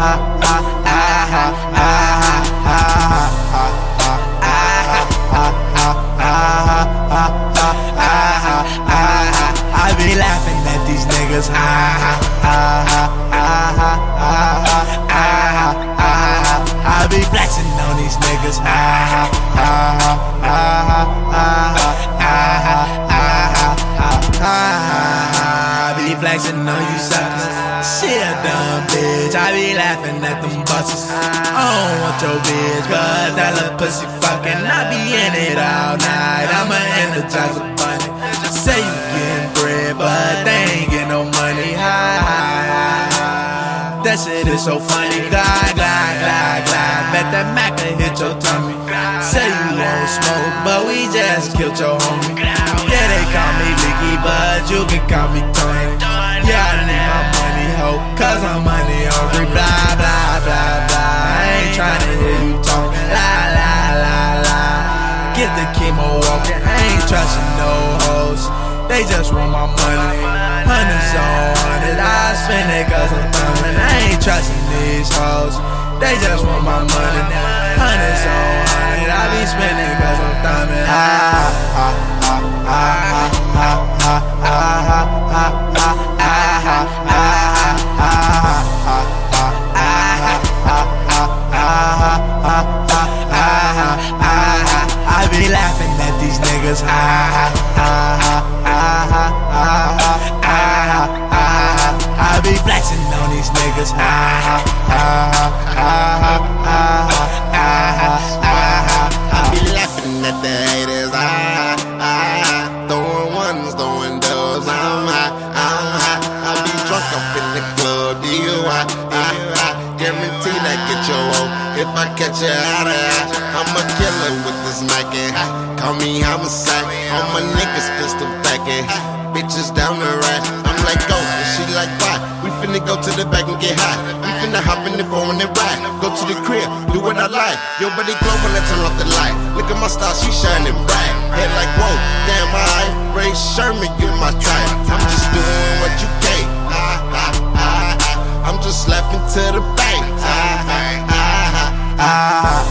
I be laughing at these niggas. Ah, ah, I be flexing on these niggas. Ah, ah, ah, ah, ah, ah, ah, ah, I be flexing on you suckers. She a dumb bitch, I be laughing at them buses. I don't want your bitch, cause that little pussy fucking. I be in it all night, I'ma energize a bunny. Say you getting bread, but they ain't get no money. That shit is so funny. Glide, glide, glide, glide. Bet that Mac can hit your tummy. Say you won't smoke, but we just killed your homie. Yeah, they call me Leaky, but you can call me Tony. Yeah, I need cause I'm money hungry. Blah, blah, blah, blah. I ain't tryna hear you talk. La, la, la, la. Get the chemo walking. I ain't trusting no hoes. They just want my money. Hundreds on hundred. I spend it cause I'm thumbing. I ain't trusting these hoes. They just want my money. Hundreds on hundred. I be spending cause I'm thumbing. Ah, ah, ah, ah, ah, ah, ah, ah, ah, ah, these niggas. Ah, ah, ah, ah, ah, ah, ah, I be flexing on these niggas. Ah, ah, ah, ah, ah, ah, I be laughing at the haters. Ah, ah, throwing ones, throwing dubs. I'm high, I'm high. I be drunk up in the club. DUI, ah, ah. Guarantee that get your own. If I catch you out of All my niggas pistol packing. Bitches down the ride. I'm like, go, and she like, why? We finna go to the back and get high. We finna hop in the phone and ride. Go to the crib, do what I like. Your body glow when I turn off the light. Look at my style, she shining bright. Head like, whoa, damn, I Ray Sherman, you my type. I'm just doing what you can't. Ah, ah, ah, ah. I'm just laughing to the bank. Ah, ah, ah, ah.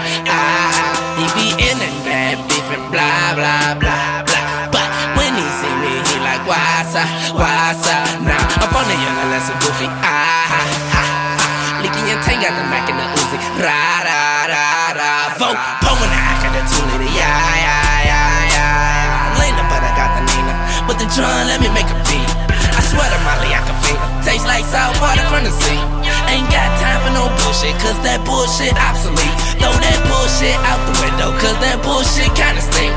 He be in and that beefing, blah, blah, blah, blah. But when he see me, he like, what's up, what's up? Now, I'm from the young and less goofy. Ah, ah, ah. Leaky and Tang got the Mac and the Uzi. Ra, ra, ra, ra. Vote, pulling the act of the two liter. Yeah, yeah, yeah, yeah. Lena, but I got the Nina. But the drum, let me make a beat. Swear to Molly, I can feel. Tastes like salt water from the sea. Ain't got time for no bullshit, cause that bullshit obsolete. Throw that bullshit out the window, cause that bullshit kinda stink.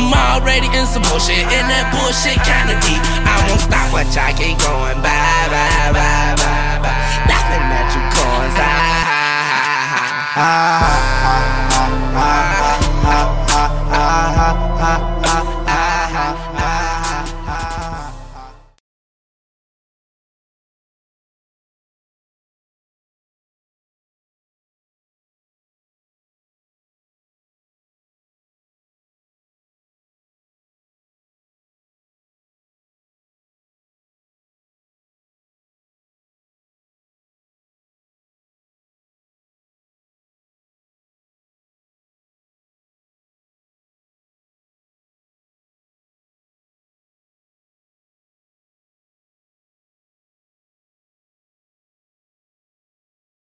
I'm already in some bullshit, and that bullshit kinda deep. I won't stop, but I keep going. Bye, bye, bye, bye, bye. Laughing at you, corns. Ah, ah, ah, ah. ah, ah, ah, ah, ah, ah, ah, ah,